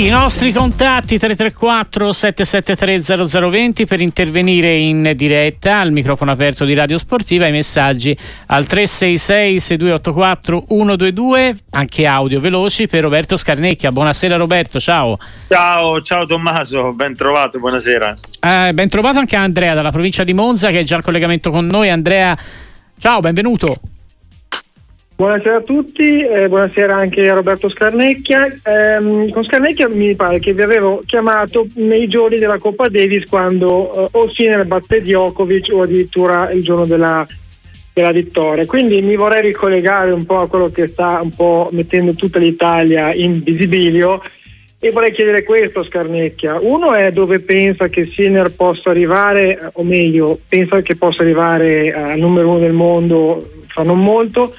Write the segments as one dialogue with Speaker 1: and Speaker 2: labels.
Speaker 1: I nostri contatti 334 773 0020 per intervenire in diretta al microfono aperto di Radio Sportiva i messaggi al 366 6284 122 anche audio veloci per Roberto Scarnecchia. Buonasera Roberto, ciao.
Speaker 2: Ciao, ciao Tommaso, ben trovato, buonasera.
Speaker 1: Eh, ben trovato anche Andrea dalla provincia di Monza che è già in collegamento con noi. Andrea, ciao, benvenuto.
Speaker 3: Buonasera a tutti, eh, buonasera anche a Roberto Scarnecchia. Eh, con Scarnecchia mi pare che vi avevo chiamato nei giorni della Coppa Davis quando eh, Sinner batte Djokovic o addirittura il giorno della, della, vittoria. Quindi mi vorrei ricollegare un po' a quello che sta un po' mettendo tutta l'Italia in visibilio e vorrei chiedere questo a Scarnecchia. Uno è dove pensa che Sinner possa arrivare, o meglio, pensa che possa arrivare al numero uno del mondo fra non molto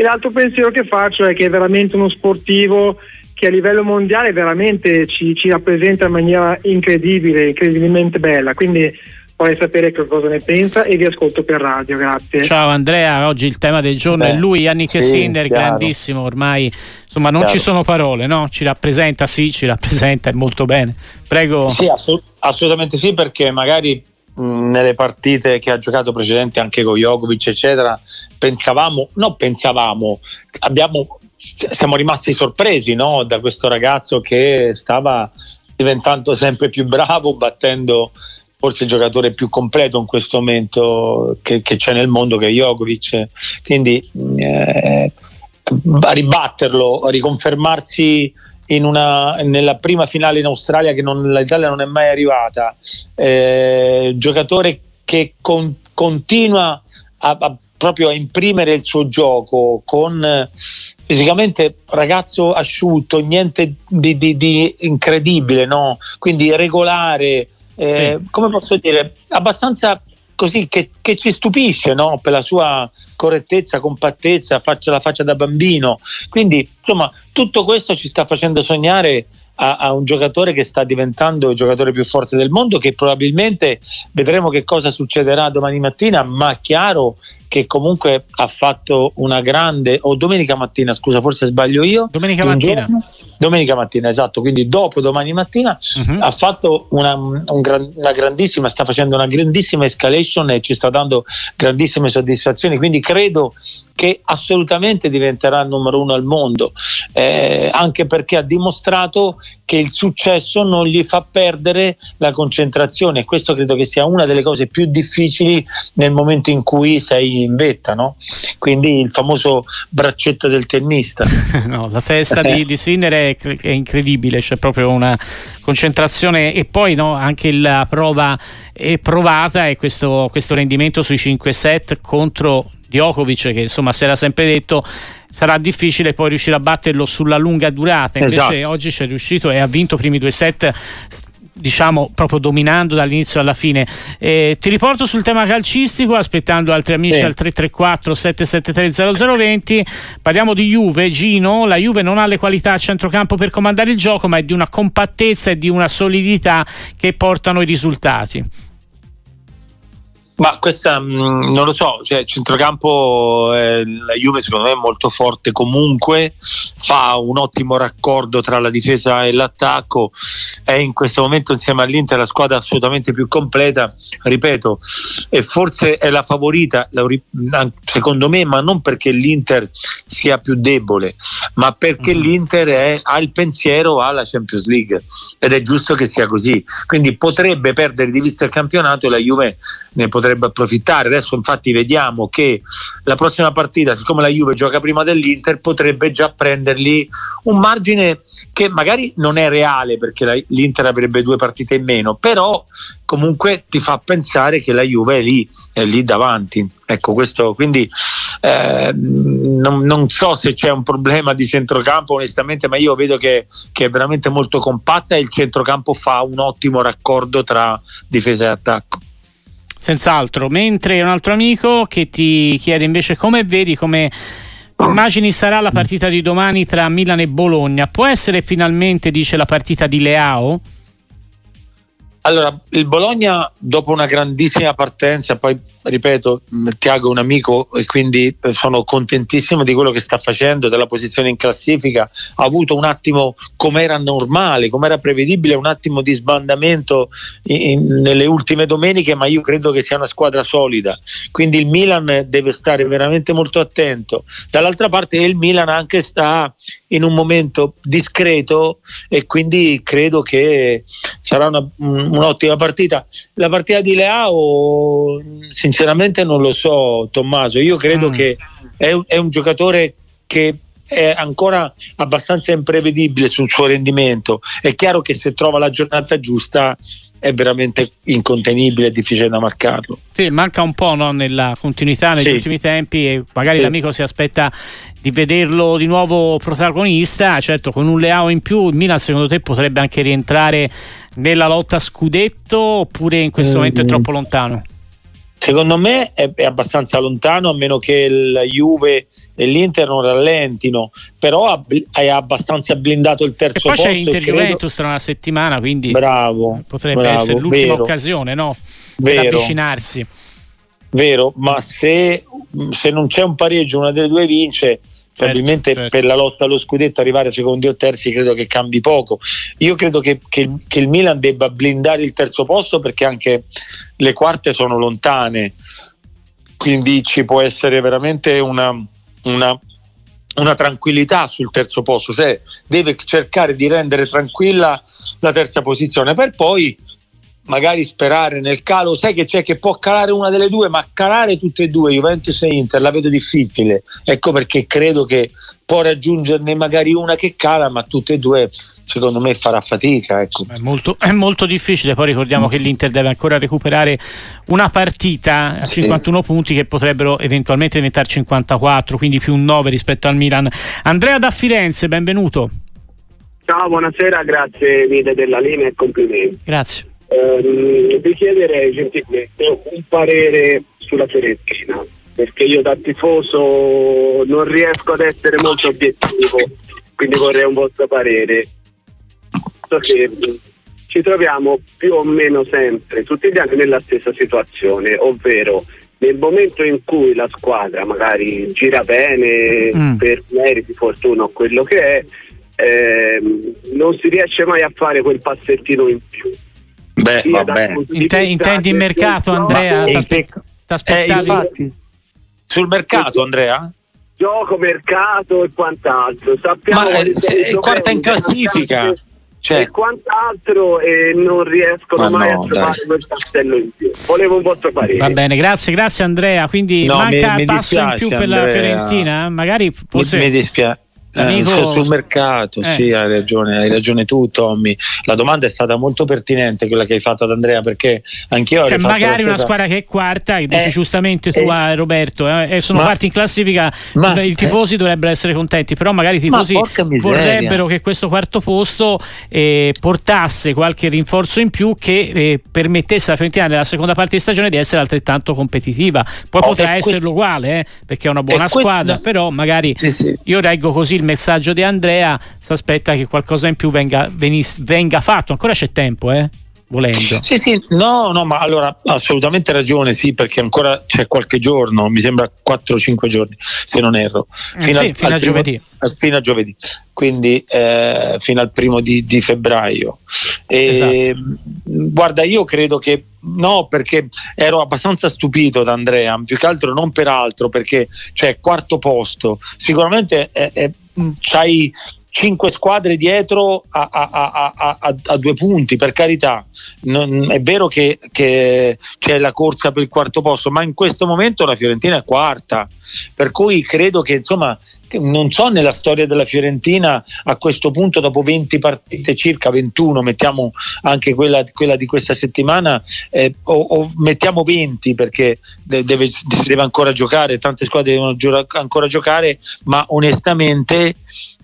Speaker 3: e l'altro pensiero che faccio è che è veramente uno sportivo che a livello mondiale veramente ci, ci rappresenta in maniera incredibile, incredibilmente bella. Quindi vorrei sapere cosa ne pensa e vi ascolto per radio, grazie.
Speaker 1: Ciao Andrea, oggi il tema del giorno Beh, è lui, Yannick sì, Sinner, chiaro. grandissimo ormai, insomma non chiaro. ci sono parole, no? Ci rappresenta, sì, ci rappresenta molto bene. Prego.
Speaker 2: Sì, assolut- assolutamente sì, perché magari nelle partite che ha giocato precedenti anche con Jokovic eccetera pensavamo, no pensavamo abbiamo, siamo rimasti sorpresi no? da questo ragazzo che stava diventando sempre più bravo battendo forse il giocatore più completo in questo momento che, che c'è nel mondo che è Jokovic quindi eh, ribatterlo riconfermarsi una, nella prima finale in Australia che non, l'Italia non è mai arrivata, eh, giocatore che con, continua a, a, proprio a imprimere il suo gioco con fisicamente ragazzo asciutto, niente di, di, di incredibile, no? quindi regolare, eh, sì. come posso dire, abbastanza così che, che ci stupisce no? per la sua correttezza, compattezza, faccia la faccia da bambino. Quindi, insomma, tutto questo ci sta facendo sognare a, a, un giocatore che sta diventando il giocatore più forte del mondo, che probabilmente vedremo che cosa succederà domani mattina, ma chiaro che comunque ha fatto una grande, o domenica mattina, scusa, forse sbaglio io.
Speaker 1: Domenica mattina. Giorno,
Speaker 2: domenica mattina, esatto, quindi dopo domani mattina uh-huh. ha fatto una, un una, grandissima, sta facendo una grandissima escalation e ci sta dando grandissime soddisfazioni, quindi credo che assolutamente diventerà il numero uno al mondo, eh, anche perché ha dimostrato che il successo non gli fa perdere la concentrazione questo credo che sia una delle cose più difficili nel momento in cui sei in vetta, no? quindi il famoso braccetto del tennista.
Speaker 1: no, la testa di, di Sinner è, è, incredibile, c'è proprio una concentrazione e poi no, anche la prova è provata e questo, questo rendimento sui 5 set contro Djokovic che insomma si era sempre detto sarà difficile poi riuscire a batterlo sulla lunga durata invece esatto. oggi ci è riuscito e ha vinto i primi due set diciamo proprio dominando dall'inizio alla fine. Eh, ti riporto sul tema calcistico, aspettando altri amici sì. al 334 773 0020. Parliamo di Juve, Gino. La Juve non ha le qualità a centrocampo per comandare il gioco, ma è di una compattezza e di una solidità che portano i risultati.
Speaker 2: Ma questa mh, mm, non lo so, cioè, centrocampo eh, la Juve secondo me è molto forte comunque, fa un ottimo raccordo tra la difesa e l'attacco, è in questo momento insieme all'Inter la squadra assolutamente più completa, ripeto, e forse è la favorita secondo me, ma non perché l'Inter sia più debole, ma perché mm-hmm. l'Inter è, ha il pensiero alla Champions League ed è giusto che sia così, quindi potrebbe perdere di vista il campionato e la Juve ne potrebbe potrebbe approfittare. Adesso infatti vediamo che la prossima partita, siccome la Juve gioca prima dell'Inter, potrebbe già prendergli un margine che magari non è reale perché la, l'Inter avrebbe due partite in meno, però comunque ti fa pensare che la Juve è lì, è lì davanti. Ecco, questo quindi eh, non, non, so se c'è un problema di centrocampo onestamente, ma io vedo che, che, è veramente molto compatta e il centrocampo fa un ottimo raccordo tra difesa e attacco.
Speaker 1: Senz'altro, mentre un altro amico che ti chiede invece come vedi, come immagini sarà la partita di domani tra Milan e Bologna. Può essere finalmente, dice, la partita di Leao?
Speaker 2: Allora, il Bologna dopo una grandissima partenza, poi ripeto, Tiago è un amico e quindi sono contentissimo di quello che sta facendo, della posizione in classifica. Ha avuto un attimo, come era normale, come era prevedibile, un attimo di sbandamento in, nelle ultime domeniche, ma io credo che sia una squadra solida. Quindi il Milan deve stare veramente molto attento. Dall'altra parte il Milan anche sta in un momento discreto e quindi credo che sarà una, un'ottima partita. La partita di Leao sinceramente non lo so Tommaso, io credo mm. che è, è un giocatore che è ancora abbastanza imprevedibile sul suo rendimento. È chiaro che se trova la giornata giusta è veramente incontenibile, è difficile da marcarlo.
Speaker 1: Sì, manca un po' no, nella continuità negli sì. ultimi tempi e magari sì. l'amico si aspetta di vederlo di nuovo protagonista. Certo, con un Leao in più, il Milan secondo te potrebbe anche rientrare nella lotta a scudetto oppure in questo mm. momento è troppo lontano?
Speaker 2: Secondo me è, è abbastanza lontano a meno che il Juve e l'Inter non rallentino, però hai abbastanza blindato il terzo
Speaker 1: e poi
Speaker 2: posto.
Speaker 1: Poi c'è Inter Juventus tra una settimana, quindi
Speaker 2: bravo,
Speaker 1: potrebbe
Speaker 2: bravo,
Speaker 1: essere l'ultima
Speaker 2: vero,
Speaker 1: occasione no? per
Speaker 2: vero,
Speaker 1: avvicinarsi.
Speaker 2: Vero, ma se, se non c'è un pareggio, una delle due vince, probabilmente certo. per la lotta allo scudetto arrivare secondi o terzi credo che cambi poco. Io credo che, che, che, il Milan debba blindare il terzo posto perché anche le quarte sono lontane, quindi ci può essere veramente una, una, una tranquillità sul terzo posto, cioè deve cercare di rendere tranquilla la terza posizione per poi magari sperare nel calo, sai che c'è che può calare una delle due, ma calare tutte e due, Juventus e Inter, la vedo difficile. Ecco perché credo che può raggiungerne magari una che cala, ma tutte e due secondo me farà fatica. Ecco.
Speaker 1: È, molto, è, molto, difficile, poi ricordiamo che l'Inter deve ancora recuperare una partita a sì. 51 punti che potrebbero eventualmente diventare 54, quindi più un 9 rispetto al Milan. Andrea da Firenze, benvenuto.
Speaker 4: Ciao, buonasera, grazie mille della linea e complimenti.
Speaker 1: Grazie.
Speaker 4: Ehm, vi chiederei gentilmente un parere sulla Fiorentina, perché io da tifoso non riesco ad essere molto obiettivo, quindi vorrei un vostro parere. So che ci troviamo più o meno sempre, tutti gli anni, nella stessa situazione, ovvero nel momento in cui la squadra magari gira bene mm. per meriti, fortuna o quello che è, eh, non si riesce mai a fare quel passettino in più
Speaker 2: Beh, vabbè.
Speaker 1: Inte, intendi il mercato, Andrea?
Speaker 2: Eh, infatti, sul mercato, Andrea?
Speaker 4: Gioco, mercato e quant'altro. Sappiamo
Speaker 2: Ma eh, è quarta in classifica.
Speaker 4: Cioè. E quant'altro e non riescono mai no, a trovare dai. quel castello in più. Volevo un vostro parere.
Speaker 1: Va bene, grazie, grazie Andrea. Quindi no, manca mi, mi passo in più per Andrea. la Fiorentina? Magari forse...
Speaker 2: Mi, mi dispiace eh, sul mercato, eh. sì, hai ragione, hai ragione tu, Tommy. La domanda è stata molto pertinente quella che hai fatto ad Andrea, perché anch'io
Speaker 1: cioè, magari una squadra che è quarta, che dici eh, giustamente tu, eh, Roberto, eh, e sono ma, quarti in classifica, ma, i tifosi dovrebbero essere contenti, però magari i tifosi vorrebbero che questo quarto posto portasse qualche rinforzo in più che permettesse alla Fiorentina nella seconda parte di stagione di essere altrettanto competitiva. Poi oh, potrà esserlo que- uguale, perché è una buona que- squadra, no. però magari sì, sì. io reggo così il messaggio di Andrea, si aspetta che qualcosa in più venga, venis, venga fatto, ancora c'è tempo, eh? volendo.
Speaker 2: Sì, sì, no, no, ma allora assolutamente ragione, sì, perché ancora c'è qualche giorno, mi sembra 4-5 giorni, se non erro,
Speaker 1: mm, fino, sì, al, fino al a primo, giovedì.
Speaker 2: Fino a giovedì, quindi eh, fino al primo di, di febbraio. E, esatto. Guarda, io credo che no, perché ero abbastanza stupito da Andrea, più che altro non per altro, perché cioè quarto posto, sicuramente è, è, hay cinque squadre dietro a, a, a, a, due punti, per carità. Non, è vero che, che, c'è la corsa per il quarto posto, ma in questo momento la Fiorentina è quarta. Per cui credo che insomma, non so nella storia della Fiorentina a questo punto, dopo 20 partite, circa 21, mettiamo anche quella, quella di questa settimana, eh, o, o, mettiamo 20 perché deve, si deve ancora giocare, tante squadre devono ancora giocare, ma onestamente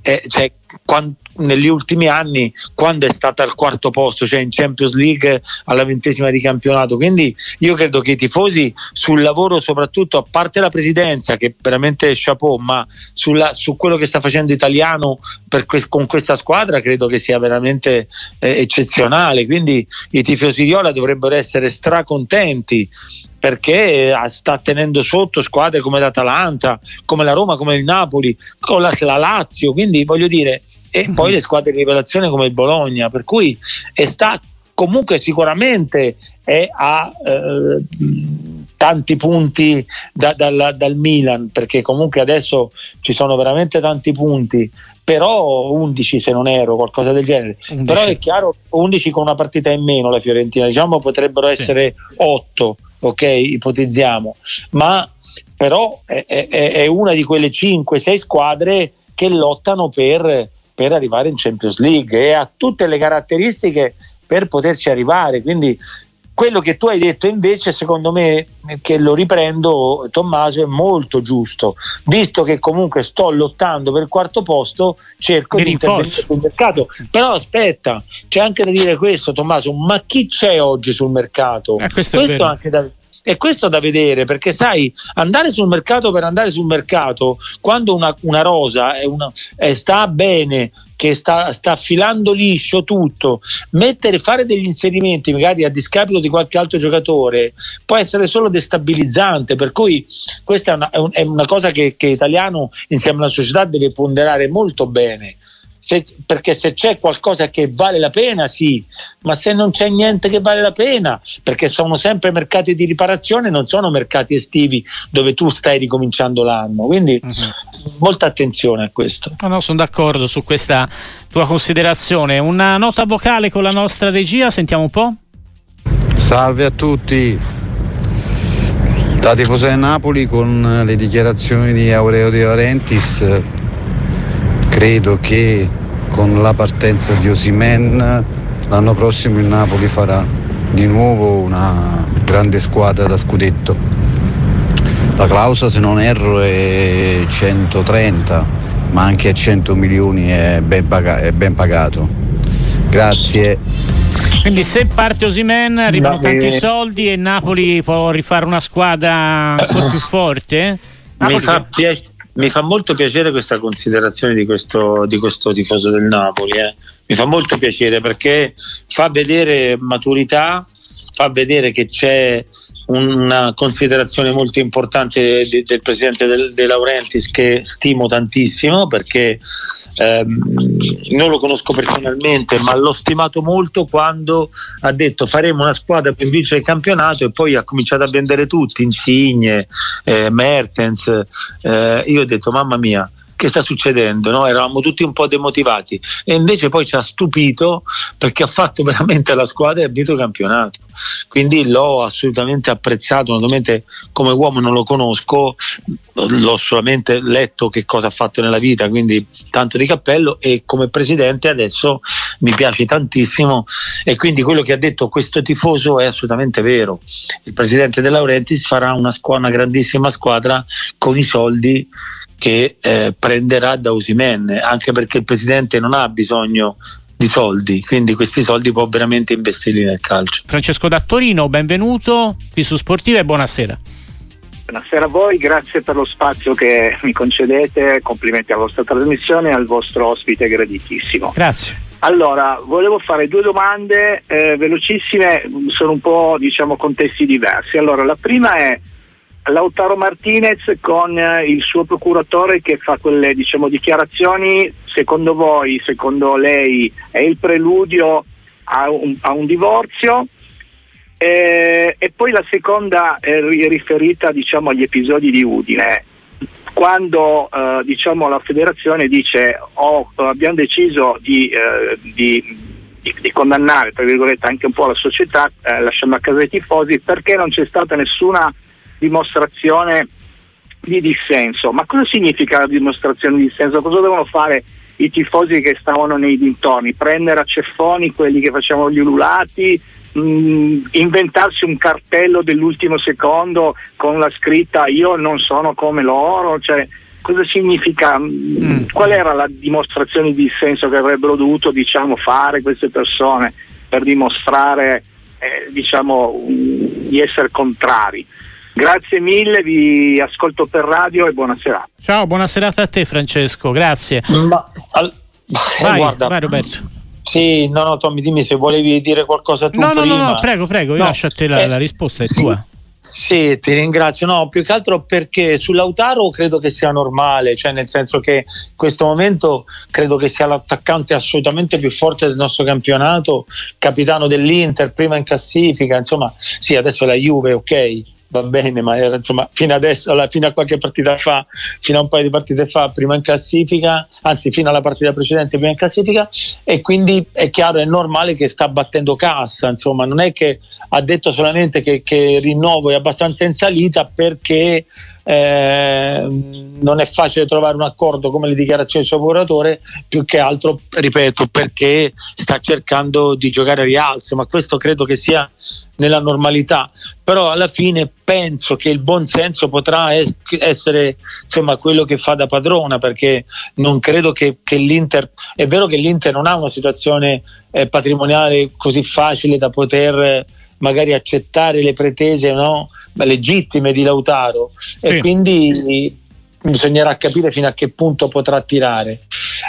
Speaker 2: eh, cioè, quant- negli ultimi anni quando è stata al quarto posto, cioè in Champions League alla ventesima di campionato. Quindi io credo che i tifosi sul lavoro, soprattutto a parte la presidenza, che veramente è chapeau, ma sulla, su quello che sta facendo Italiano que- con questa squadra credo che sia veramente eh, eccezionale. Quindi i tifosi Viola dovrebbero essere stracontenti perché eh, sta tenendo sotto squadre come l'Atalanta, come la Roma, come il Napoli, con la, la Lazio, quindi voglio dire, e poi le squadre di rivelazione come il Bologna, per cui sta comunque sicuramente è a eh, tanti punti da, dal, dal Milan, perché comunque adesso ci sono veramente tanti punti, però 11 se non ero, qualcosa del genere. 11. Però è chiaro, 11 con una partita in meno la Fiorentina, diciamo potrebbero essere sì. 8, ok, ipotizziamo, ma però è, è, è una di quelle 5-6 squadre che lottano per per arrivare in Champions League e ha tutte le caratteristiche per poterci arrivare. Quindi quello che tu hai detto invece, secondo me, che lo riprendo, Tommaso, è molto giusto. Visto che comunque sto lottando per il quarto posto, cerco di intervenire sul mercato. Però aspetta, c'è anche da dire questo, Tommaso, ma chi c'è oggi sul mercato?
Speaker 1: Eh, questo, questo anche
Speaker 2: da e questo da vedere perché sai andare sul mercato per andare sul mercato quando una, una rosa è una, è, sta bene che sta, sta affilando liscio tutto, mettere, fare degli inserimenti magari a discapito di qualche altro giocatore può essere solo destabilizzante, per cui questa è una, è una cosa che, che Italiano insieme alla società deve ponderare molto bene se, perché se c'è qualcosa che vale la pena, sì, ma se non c'è niente che vale la pena, perché sono sempre mercati di riparazione, non sono mercati estivi dove tu stai ricominciando l'anno. Quindi uh-huh. molta attenzione a questo.
Speaker 1: No, no, sono d'accordo su questa tua considerazione. Una nota vocale con la nostra regia, sentiamo un po'.
Speaker 5: Salve a tutti. Da tifosa del Napoli con le dichiarazioni di Aureo De Laurentiis credo che con la partenza di Osimen l'anno prossimo il Napoli farà di nuovo una grande squadra da scudetto. La clausola se non erro è 130, ma anche a 100 milioni è ben, paga- è ben pagato. Grazie.
Speaker 1: Quindi se parte Osimen arrivano no, tanti eh... soldi e Napoli può rifare una squadra ancora più forte?
Speaker 2: Napoli Mi fa piacere mi fa molto piacere questa considerazione di questo, di questo tifoso del Napoli. Eh. Mi fa molto piacere perché fa vedere maturità, fa vedere che c'è una considerazione molto importante de, del presidente De, de Laurentiis che stimo tantissimo perché ehm, non lo conosco personalmente ma l'ho stimato molto quando ha detto faremo una squadra per vincere il campionato e poi ha cominciato a vendere tutti, Insigne, eh, Mertens eh, io ho detto mamma mia che sta succedendo? No? Eravamo tutti un po' demotivati e invece poi ci ha stupito perché ha fatto veramente la squadra e ha vinto il campionato. Quindi l'ho assolutamente apprezzato, naturalmente come uomo non lo conosco, l'ho solamente letto che cosa ha fatto nella vita, quindi tanto di cappello e come presidente adesso mi piace tantissimo e quindi quello che ha detto questo tifoso è assolutamente vero. Il presidente De Laurentiis farà una, squ- una grandissima squadra con i soldi che eh, prenderà da Usimen, anche perché il presidente non ha bisogno di soldi, quindi questi soldi può veramente investirli nel calcio.
Speaker 1: Francesco da Torino, benvenuto qui su Sportiva e buonasera.
Speaker 6: Buonasera a voi, grazie per lo spazio che mi concedete, complimenti alla vostra trasmissione e al vostro ospite graditissimo.
Speaker 1: Grazie.
Speaker 6: Allora, volevo fare due domande eh, velocissime, sono un po' diciamo contesti diversi. Allora, la prima è Lautaro Martinez con eh, il suo procuratore che fa quelle diciamo, dichiarazioni, secondo voi, secondo lei è il preludio a un, a un divorzio? Eh, e poi la seconda è riferita diciamo, agli episodi di Udine. Quando eh, diciamo, la federazione dice oh, abbiamo deciso di, eh, di, di, di condannare anche un po' la società eh, lasciando a casa i tifosi perché non c'è stata nessuna dimostrazione di dissenso. Ma cosa significa la dimostrazione di dissenso? Cosa devono fare i tifosi che stavano nei dintorni? Prendere a ceffoni quelli che facevano gli ululati? Mh, mm, inventarsi un cartello dell'ultimo secondo con la scritta io non sono come loro? Cioè, cosa significa? Mm. Qual era la dimostrazione di senso che avrebbero dovuto diciamo, fare queste persone per dimostrare eh, diciamo, di essere contrari? Grazie mille, vi ascolto per radio e buona serata.
Speaker 1: Ciao, buona serata a te Francesco, grazie.
Speaker 2: Ma, al,
Speaker 1: vai, guarda, vai Roberto.
Speaker 2: Sì, no, no, Tommy, dimmi se volevi dire qualcosa tu
Speaker 1: no, no,
Speaker 2: prima.
Speaker 1: No, no, prego, prego, io no, lascio a te la, eh, la risposta, è
Speaker 2: sì,
Speaker 1: tua.
Speaker 2: Sì, ti ringrazio. No, più che altro perché sull'Autaro credo che sia normale, cioè nel senso che in questo momento credo che sia l'attaccante assolutamente più forte del nostro campionato, capitano dell'Inter, prima in classifica, insomma, sì, adesso la Juve, ok va bene, ma era insomma fino adesso, alla, fino a qualche partita fa, fino a un paio di partite fa, prima in classifica, anzi fino alla partita precedente, prima in classifica, e quindi è chiaro, è normale che sta battendo cassa, insomma, non è che ha detto solamente che, che rinnovo è abbastanza in salita perché eh, non è facile trovare un accordo come le dichiarazioni del suo lavoratore, più che altro, ripeto, perché sta cercando di giocare a rialzo, ma questo credo che sia nella normalità, però alla fine penso che il buon senso potrà es- essere insomma, quello che fa da padrona, perché non credo che, che l'Inter, è vero che l'Inter non ha una situazione eh, patrimoniale così facile da poter eh, magari accettare le pretese no? legittime di Lautaro sì. e quindi bisognerà capire fino a che punto potrà tirare.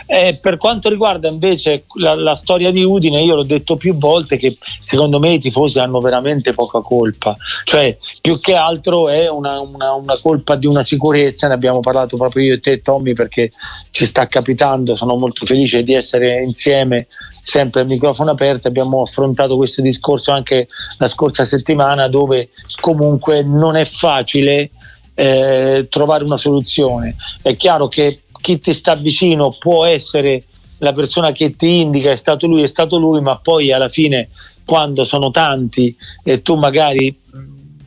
Speaker 2: Eh, per quanto riguarda invece la, la, storia di Udine, io l'ho detto più volte che secondo me i tifosi hanno veramente poca colpa, cioè più che altro è una, una, una colpa di una sicurezza, ne abbiamo parlato proprio io e te Tommy perché ci sta capitando, sono molto felice di essere insieme sempre al microfono aperto, abbiamo affrontato questo discorso anche la scorsa settimana dove comunque non è facile eh, trovare una soluzione. È chiaro che chi ti sta vicino può essere la persona che ti indica è stato lui, è stato lui, ma poi alla fine quando sono tanti e tu magari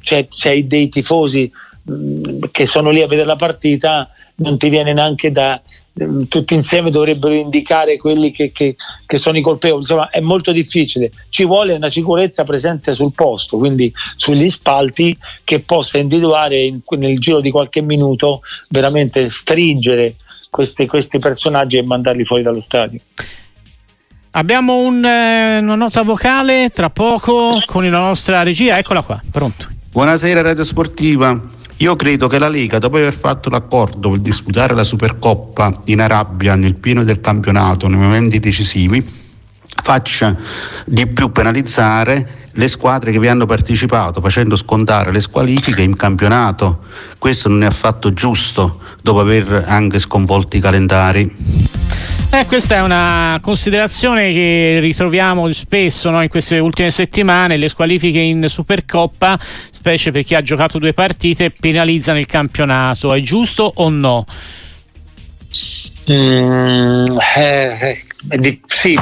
Speaker 2: cioè, sei dei tifosi che sono lì a vedere la partita, non ti viene neanche da tutti insieme dovrebbero indicare quelli che, che, che, sono i colpevoli. Insomma, è molto difficile. Ci vuole una sicurezza presente sul posto, quindi sugli spalti, che possa individuare in, nel giro di qualche minuto veramente stringere questi, questi personaggi e mandarli fuori dallo stadio.
Speaker 1: Abbiamo un, eh, una nota vocale tra poco con la nostra regia, eccola qua, pronto.
Speaker 7: Buonasera Radio Sportiva. Io credo che la Lega, dopo aver fatto l'accordo per disputare la Supercoppa in Arabia nel pieno del campionato, nei momenti decisivi, faccia di più penalizzare le squadre che vi hanno partecipato, facendo scontare le squalifiche in campionato. Questo non è affatto giusto, dopo aver anche sconvolto i calendari.
Speaker 1: Eh, questa è una considerazione che ritroviamo spesso no, in queste ultime settimane. Le squalifiche in Supercoppa, specie per chi ha giocato due partite, penalizzano il campionato. È giusto o no?
Speaker 2: Mm, eh, eh, sì,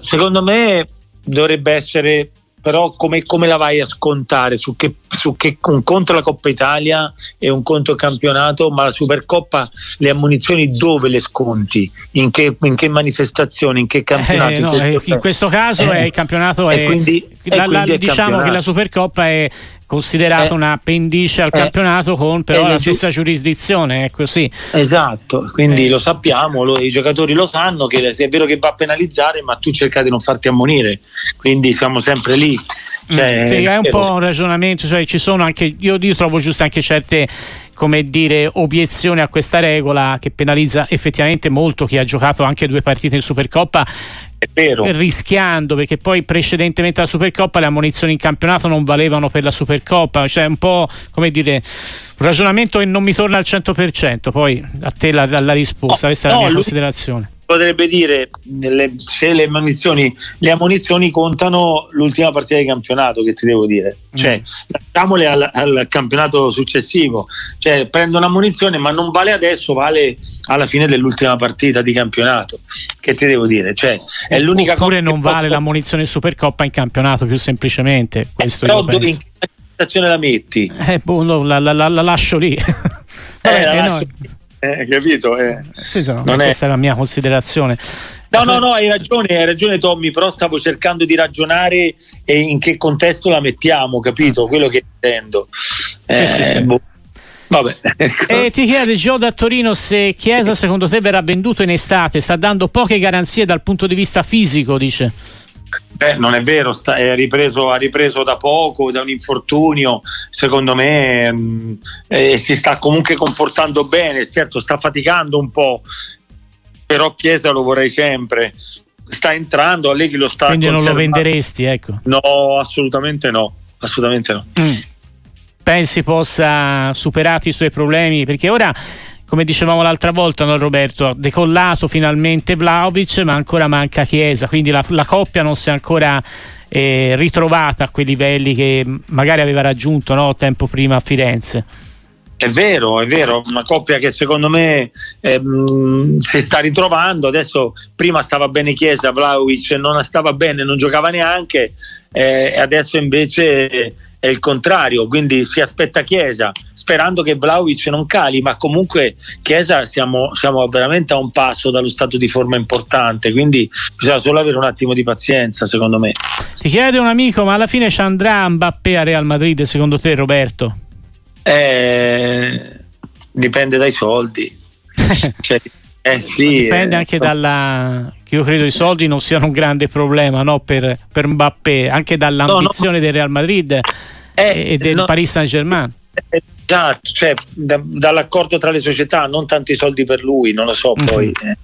Speaker 2: secondo me dovrebbe essere però come, come, la vai a scontare? Su che, su che, un conto la Coppa Italia e un conto il campionato, ma la Supercoppa le ammunizioni dove le sconti? In che, in che manifestazione? In che campionato?
Speaker 1: Eh, no, in, in, questo caso eh, il campionato è, quindi, la, la, diciamo campionato. che la Supercoppa è considerato eh, un appendice al eh, campionato con però la stessa giurisdizione, è così.
Speaker 2: Esatto, quindi eh. lo sappiamo, lo, i giocatori lo sanno che è vero che va a penalizzare, ma tu cercai di non farti ammonire, quindi siamo sempre lì.
Speaker 1: Cioè, sì, è un po' un ragionamento, cioè ci sono anche, io, io trovo giusto anche certe come dire, obiezioni a questa regola che penalizza effettivamente molto chi ha giocato anche due partite in Supercoppa rischiando perché poi precedentemente alla Supercoppa le ammonizioni in campionato non valevano per la Supercoppa. Cioè un po' come dire un ragionamento che non mi torna al 100% poi a te la, la risposta questa no, è la mia lui, considerazione
Speaker 2: potrebbe dire le, se le ammonizioni, le ammonizioni contano l'ultima partita di campionato che ti devo dire. Cioè mm. lasciamole al, al, campionato successivo. Cioè prendono ammonizione ma non vale adesso vale alla fine dell'ultima partita di campionato. Che ti devo dire? Cioè è l'unica
Speaker 1: oppure non vale posso... l'ammonizione Supercoppa in campionato più semplicemente questo
Speaker 2: però dove, in che stazione la metti?
Speaker 1: Eh, boh, no, la, la, la, la, lascio lì.
Speaker 2: Vabbè, eh, la lascio no. lì eh, capito? Eh.
Speaker 1: Sì, no, questa è... è la mia considerazione.
Speaker 2: No, no, no, hai ragione, hai ragione Tommy, però stavo cercando di ragionare e in che contesto la mettiamo, capito? Quello che intendo.
Speaker 1: Eh, sì, sì, boh.
Speaker 2: Vabbè.
Speaker 1: E ti chiede Gio da Torino se Chiesa secondo te verrà venduto in estate, sta dando poche garanzie dal punto di vista fisico, dice.
Speaker 2: Eh, non è vero, sta, è ripreso, ha ripreso da poco, da un infortunio, secondo me mh, eh, si sta comunque comportando bene, certo sta faticando un po', però Chiesa lo vorrei sempre, sta entrando, Allegri lo sta
Speaker 1: Quindi non lo venderesti, ecco.
Speaker 2: No, assolutamente no, assolutamente no.
Speaker 1: Mm. Pensi possa superare i suoi problemi? Perché ora come dicevamo l'altra volta, no, Roberto, decollato finalmente Vlaovic, ma ancora manca Chiesa, quindi la, la coppia non si è ancora eh, ritrovata a quei livelli che magari aveva raggiunto no, tempo prima a Firenze.
Speaker 2: È vero, è vero, una coppia che secondo me ehm, si sta ritrovando, adesso prima stava bene Chiesa, Vlaovic non stava bene, non giocava neanche, eh, adesso invece è il contrario, quindi si aspetta Chiesa, sperando che Vlaovic non cali, ma comunque Chiesa siamo, siamo, veramente a un passo dallo stato di forma importante, quindi bisogna solo avere un attimo di pazienza secondo me.
Speaker 1: Ti chiede un amico, ma alla fine ci andrà Mbappé a Real Madrid secondo te Roberto?
Speaker 2: Eh, dipende dai soldi. cioè, eh sì,
Speaker 1: dipende
Speaker 2: eh,
Speaker 1: anche dalla io credo i soldi non siano un grande problema no? per, per Mbappé anche dall'ambizione no, no. del Real Madrid eh, e del no, Paris Saint Germain.
Speaker 2: Esatto, cioè, da, dall'accordo tra le società, non tanto i soldi per lui, non lo so mm-hmm. poi. Eh, è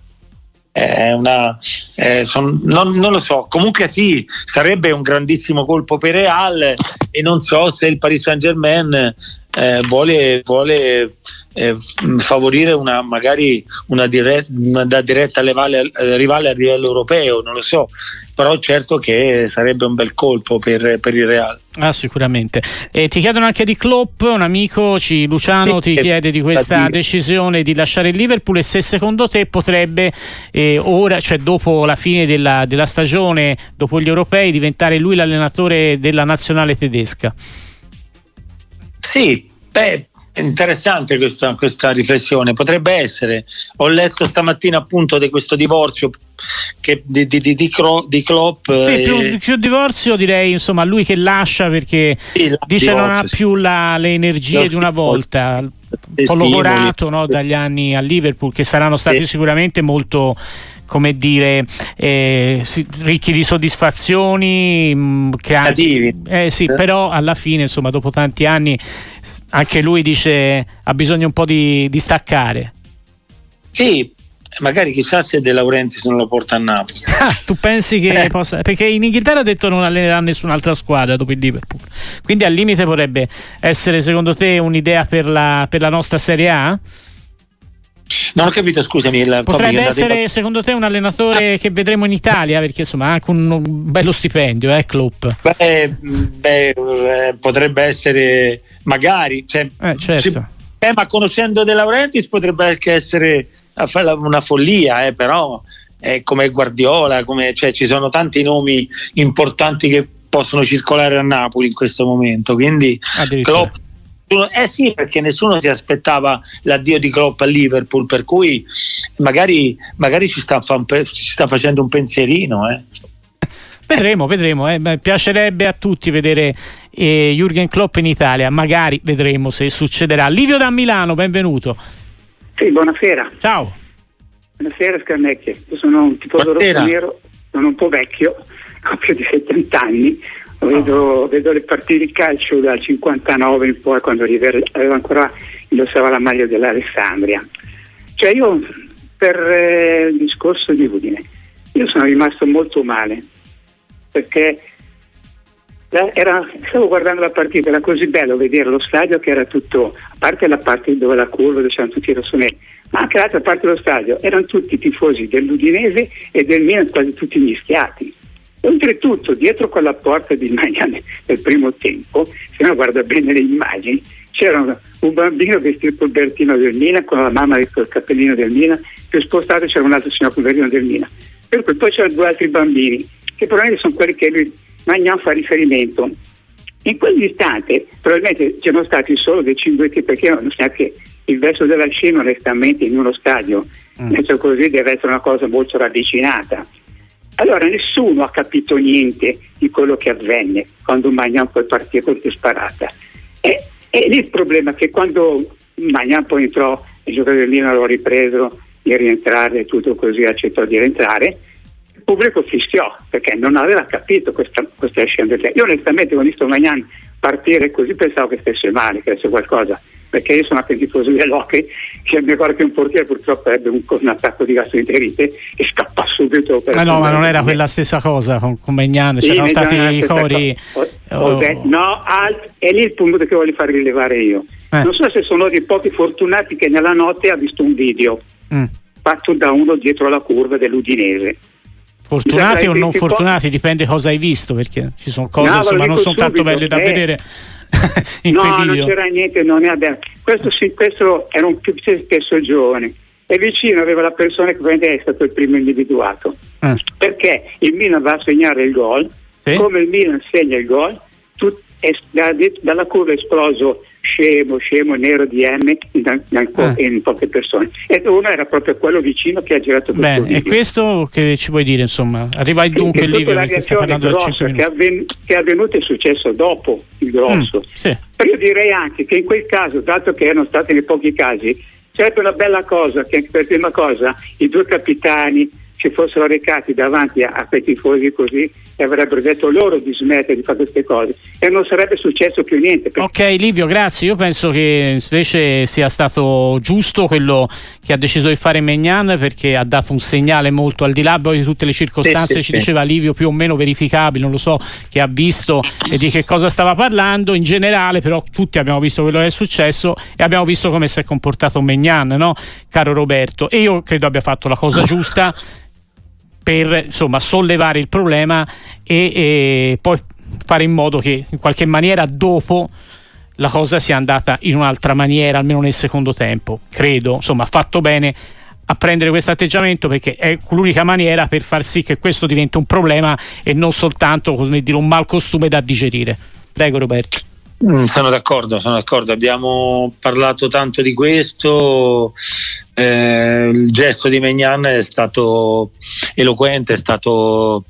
Speaker 2: una, eh, son, non, non, lo so, comunque sì, sarebbe un grandissimo colpo per Real e non so se il Paris Saint Germain eh, vuole, vuole eh, favorire una, magari una, dire, una diretta rivale, rivale a livello europeo, non lo so, però certo che sarebbe un bel colpo per, per il Real.
Speaker 1: Ah, sicuramente. E ti chiedono anche di Klopp, un amico, ci, Luciano, sì, ti chiede di questa decisione di lasciare il Liverpool e se secondo te potrebbe eh, ora, cioè dopo la fine della, della stagione, dopo gli europei, diventare lui l'allenatore della nazionale tedesca.
Speaker 2: Sì, beh, interessante questa, questa, riflessione, potrebbe essere. Ho letto stamattina appunto di questo divorzio che, di, di, di, di, Klopp.
Speaker 1: Sì, e... più, più, divorzio direi insomma lui che lascia perché sì, dice non ha più la, le energie di una volta. Un po' logorato no, dagli anni a Liverpool che saranno stati sì. sicuramente molto come dire, eh, ricchi di soddisfazioni. Mh, che anche, eh, sì, eh. però alla fine, insomma, dopo tanti anni, anche lui dice ha bisogno un po' di, di staccare.
Speaker 2: Sì, magari chissà se De Laurentiis non lo porta a Napoli.
Speaker 1: Ah, tu pensi che eh. possa. Perché in Inghilterra ha detto non allenerà nessun'altra squadra dopo il Liverpool. Quindi al limite potrebbe essere, secondo te, un'idea per la, per la nostra Serie A?
Speaker 2: Non ho capito, scusami.
Speaker 1: Potrebbe essere detto... secondo te un allenatore ah. che vedremo in Italia perché insomma ha anche un bello stipendio, eh, Klopp.
Speaker 2: Beh, beh eh, potrebbe essere magari, cioè,
Speaker 1: eh, certo.
Speaker 2: eh, ma conoscendo De Laurentiis potrebbe anche essere una follia, eh, però eh, come Guardiola, come, cioè, ci sono tanti nomi importanti che possono circolare a Napoli in questo momento, quindi Klopp eh sì, perché nessuno si aspettava l'addio di Klopp a Liverpool, per cui magari, magari ci, sta, ci, sta, facendo un pensierino. Eh.
Speaker 1: Vedremo, vedremo. Eh. piacerebbe a tutti vedere eh, Jürgen Klopp in Italia, magari vedremo se succederà. Livio da Milano, benvenuto.
Speaker 8: Sì, buonasera.
Speaker 1: Ciao.
Speaker 8: Buonasera Scarnecchia, io sono un tifoso rosso nero, sono un po' vecchio, ho più di 70 anni, Vedo, vedo, le partite di calcio dal 59 in poi quando aveva ancora indossava la maglia dell'Alessandria. Cioè io per eh, il discorso di Udine, io sono rimasto molto male perché era, stavo guardando la partita, era così bello vedere lo stadio che era tutto, a parte la parte dove la curva, dove c'erano tutti i rossoneri, ma anche l'altra parte dello stadio, erano tutti tifosi dell'Udinese e del Milan quasi tutti mischiati Oltretutto, dietro quella porta di Magnan del primo tempo, se uno guarda bene le immagini, c'era un bambino vestito col bertino del Milan, con la mamma col cappellino del Milan, più spostato c'era un altro signore col bertino del Milan. Per cui poi c'erano due altri bambini, che probabilmente sono quelli che lui, Magnan fa riferimento. In quell'istante probabilmente c'erano stati solo dei cinguetti perché non sa che il verso della scena onestamente in uno stadio, mm. così deve essere una cosa molto ravvicinata allora nessuno ha capito niente di quello che avvenne quando Magnan poi partì a colpi sparata. E, e lì il problema è che quando Magnan poi entrò, il giocatore del Milan lo ripreso di rientrare e tutto così accettò di rientrare. Il pubblico fischiò perché non aveva capito questa, questa scena. Io onestamente quando ho visto Magnan partire così pensavo che stesse male, che avesse qualcosa perché io sono anche tifoso dell'Hockey che mi ricordo che un portiere purtroppo ebbe un, un attacco di gastroenterite e scappò subito
Speaker 1: per ah no ma non era quella stessa cosa con, con Megnan c'erano stati i cori
Speaker 8: oh, oh. no alt, è lì il punto che voglio far rilevare io eh. non so se sono dei pochi fortunati che nella notte ha visto un video mm. fatto da uno dietro la curva dell'Udinese
Speaker 1: Fortunati o non fortunati, dipende cosa hai visto, perché ci sono cose no, insomma, non sono tanto belle da eh, vedere.
Speaker 8: no, non c'era niente, non è questo, sì, questo era un più spesso giovane e vicino aveva la persona che è stato il primo individuato eh. perché il Milan va a segnare il gol sì? come il Milan segna il gol tut, da, dalla curva è esploso scemo, scemo, nero di M in, in, ah. in, poche persone. E uno era proprio quello vicino che ha girato questo
Speaker 1: Bene, e questo che ci vuoi dire, insomma? Arriva il dunque Livio che sta parlando
Speaker 8: grossa che, avven- che è avvenuta è successo dopo il grosso. Mm, sì. Però io direi anche che in quel caso, dato che erano stati nei pochi casi, sarebbe una bella cosa che per prima cosa i due capitani si fossero recati davanti a, a quei tifosi così e avrebbero detto loro di smettere di fare queste cose e non sarebbe successo più niente.
Speaker 1: Ok Livio, grazie. Io penso che invece sia stato giusto quello che ha deciso di fare Megnan perché ha dato un segnale molto al di là di tutte le circostanze, sì, sì, ci diceva Livio più o meno verificabili, non lo so, che ha visto e di che cosa stava parlando. In generale però tutti abbiamo visto quello che è successo e abbiamo visto come si è comportato Megnan, no? caro Roberto. E io credo abbia fatto la cosa giusta per insomma, sollevare il problema e, e poi fare in modo che in qualche maniera dopo la cosa sia andata in un'altra maniera, almeno nel secondo tempo. Credo, insomma, ha fatto bene a prendere questo atteggiamento perché è l'unica maniera per far sì che questo diventi un problema e non soltanto dire, un mal costume da digerire. Prego Roberto.
Speaker 2: Mm, sono d'accordo, sono d'accordo. Abbiamo parlato tanto di questo. Eh, il gesto di Megnan è stato eloquente, è stato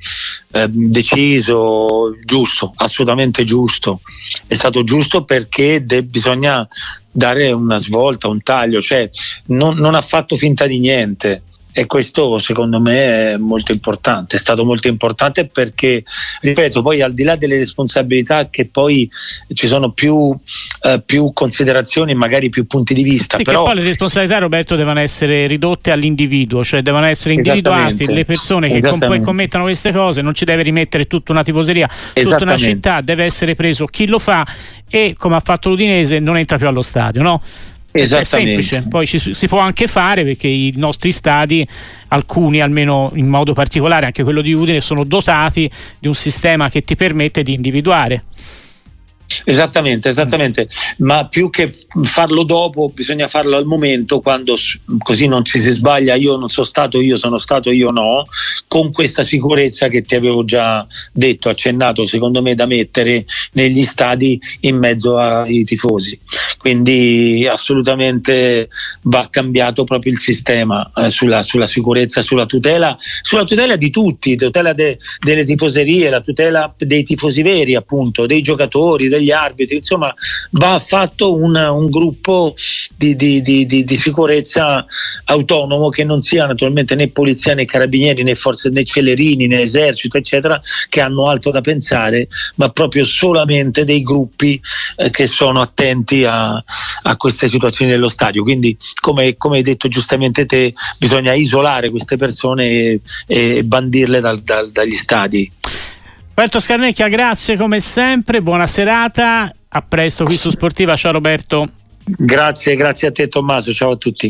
Speaker 2: eh, deciso, giusto, assolutamente giusto. È stato giusto perché de- bisogna dare una svolta, un taglio, cioè non, non ha fatto finta di niente e questo secondo me è molto importante, è stato molto importante perché, ripeto, poi al di là delle responsabilità che poi ci sono più, eh, più considerazioni, magari più punti di vista.
Speaker 1: Sì,
Speaker 2: però...
Speaker 1: poi le responsabilità, Roberto, devono essere ridotte all'individuo, cioè devono essere individuate le persone che com- poi commettono queste cose, non ci deve rimettere tutta una tifoseria, tutta una città, deve essere preso chi lo fa e come ha fatto l'Udinese non entra più allo stadio, no? È semplice, poi ci, si può anche fare perché i nostri stadi, alcuni almeno in modo particolare, anche quello di Udine, sono dotati di un sistema che ti permette di individuare
Speaker 2: Esattamente, esattamente, ma più che farlo dopo bisogna farlo al momento quando così non ci si sbaglia, io non sono stato io, sono stato io no, con questa sicurezza che ti avevo già detto, accennato secondo me da mettere negli stadi in mezzo ai tifosi. Quindi assolutamente va cambiato proprio il sistema eh, sulla, sulla, sicurezza, sulla tutela, sulla tutela di tutti, tutela de, delle tifoserie, la tutela dei tifosi veri appunto, dei giocatori, dei degli arbitri, insomma va fatto un, un gruppo di, di, di, di, sicurezza autonomo che non sia naturalmente né polizia né carabinieri né forze né celerini né esercito eccetera che hanno altro da pensare ma proprio solamente dei gruppi eh, che sono attenti a, a, queste situazioni dello stadio. Quindi come, come, hai detto giustamente te bisogna isolare queste persone e, e bandirle dal, dal, dagli stadi
Speaker 1: Roberto Scarnecchia, grazie come sempre, buona serata, a presto qui su Sportiva, ciao Roberto.
Speaker 2: Grazie, grazie a te Tommaso, ciao a tutti.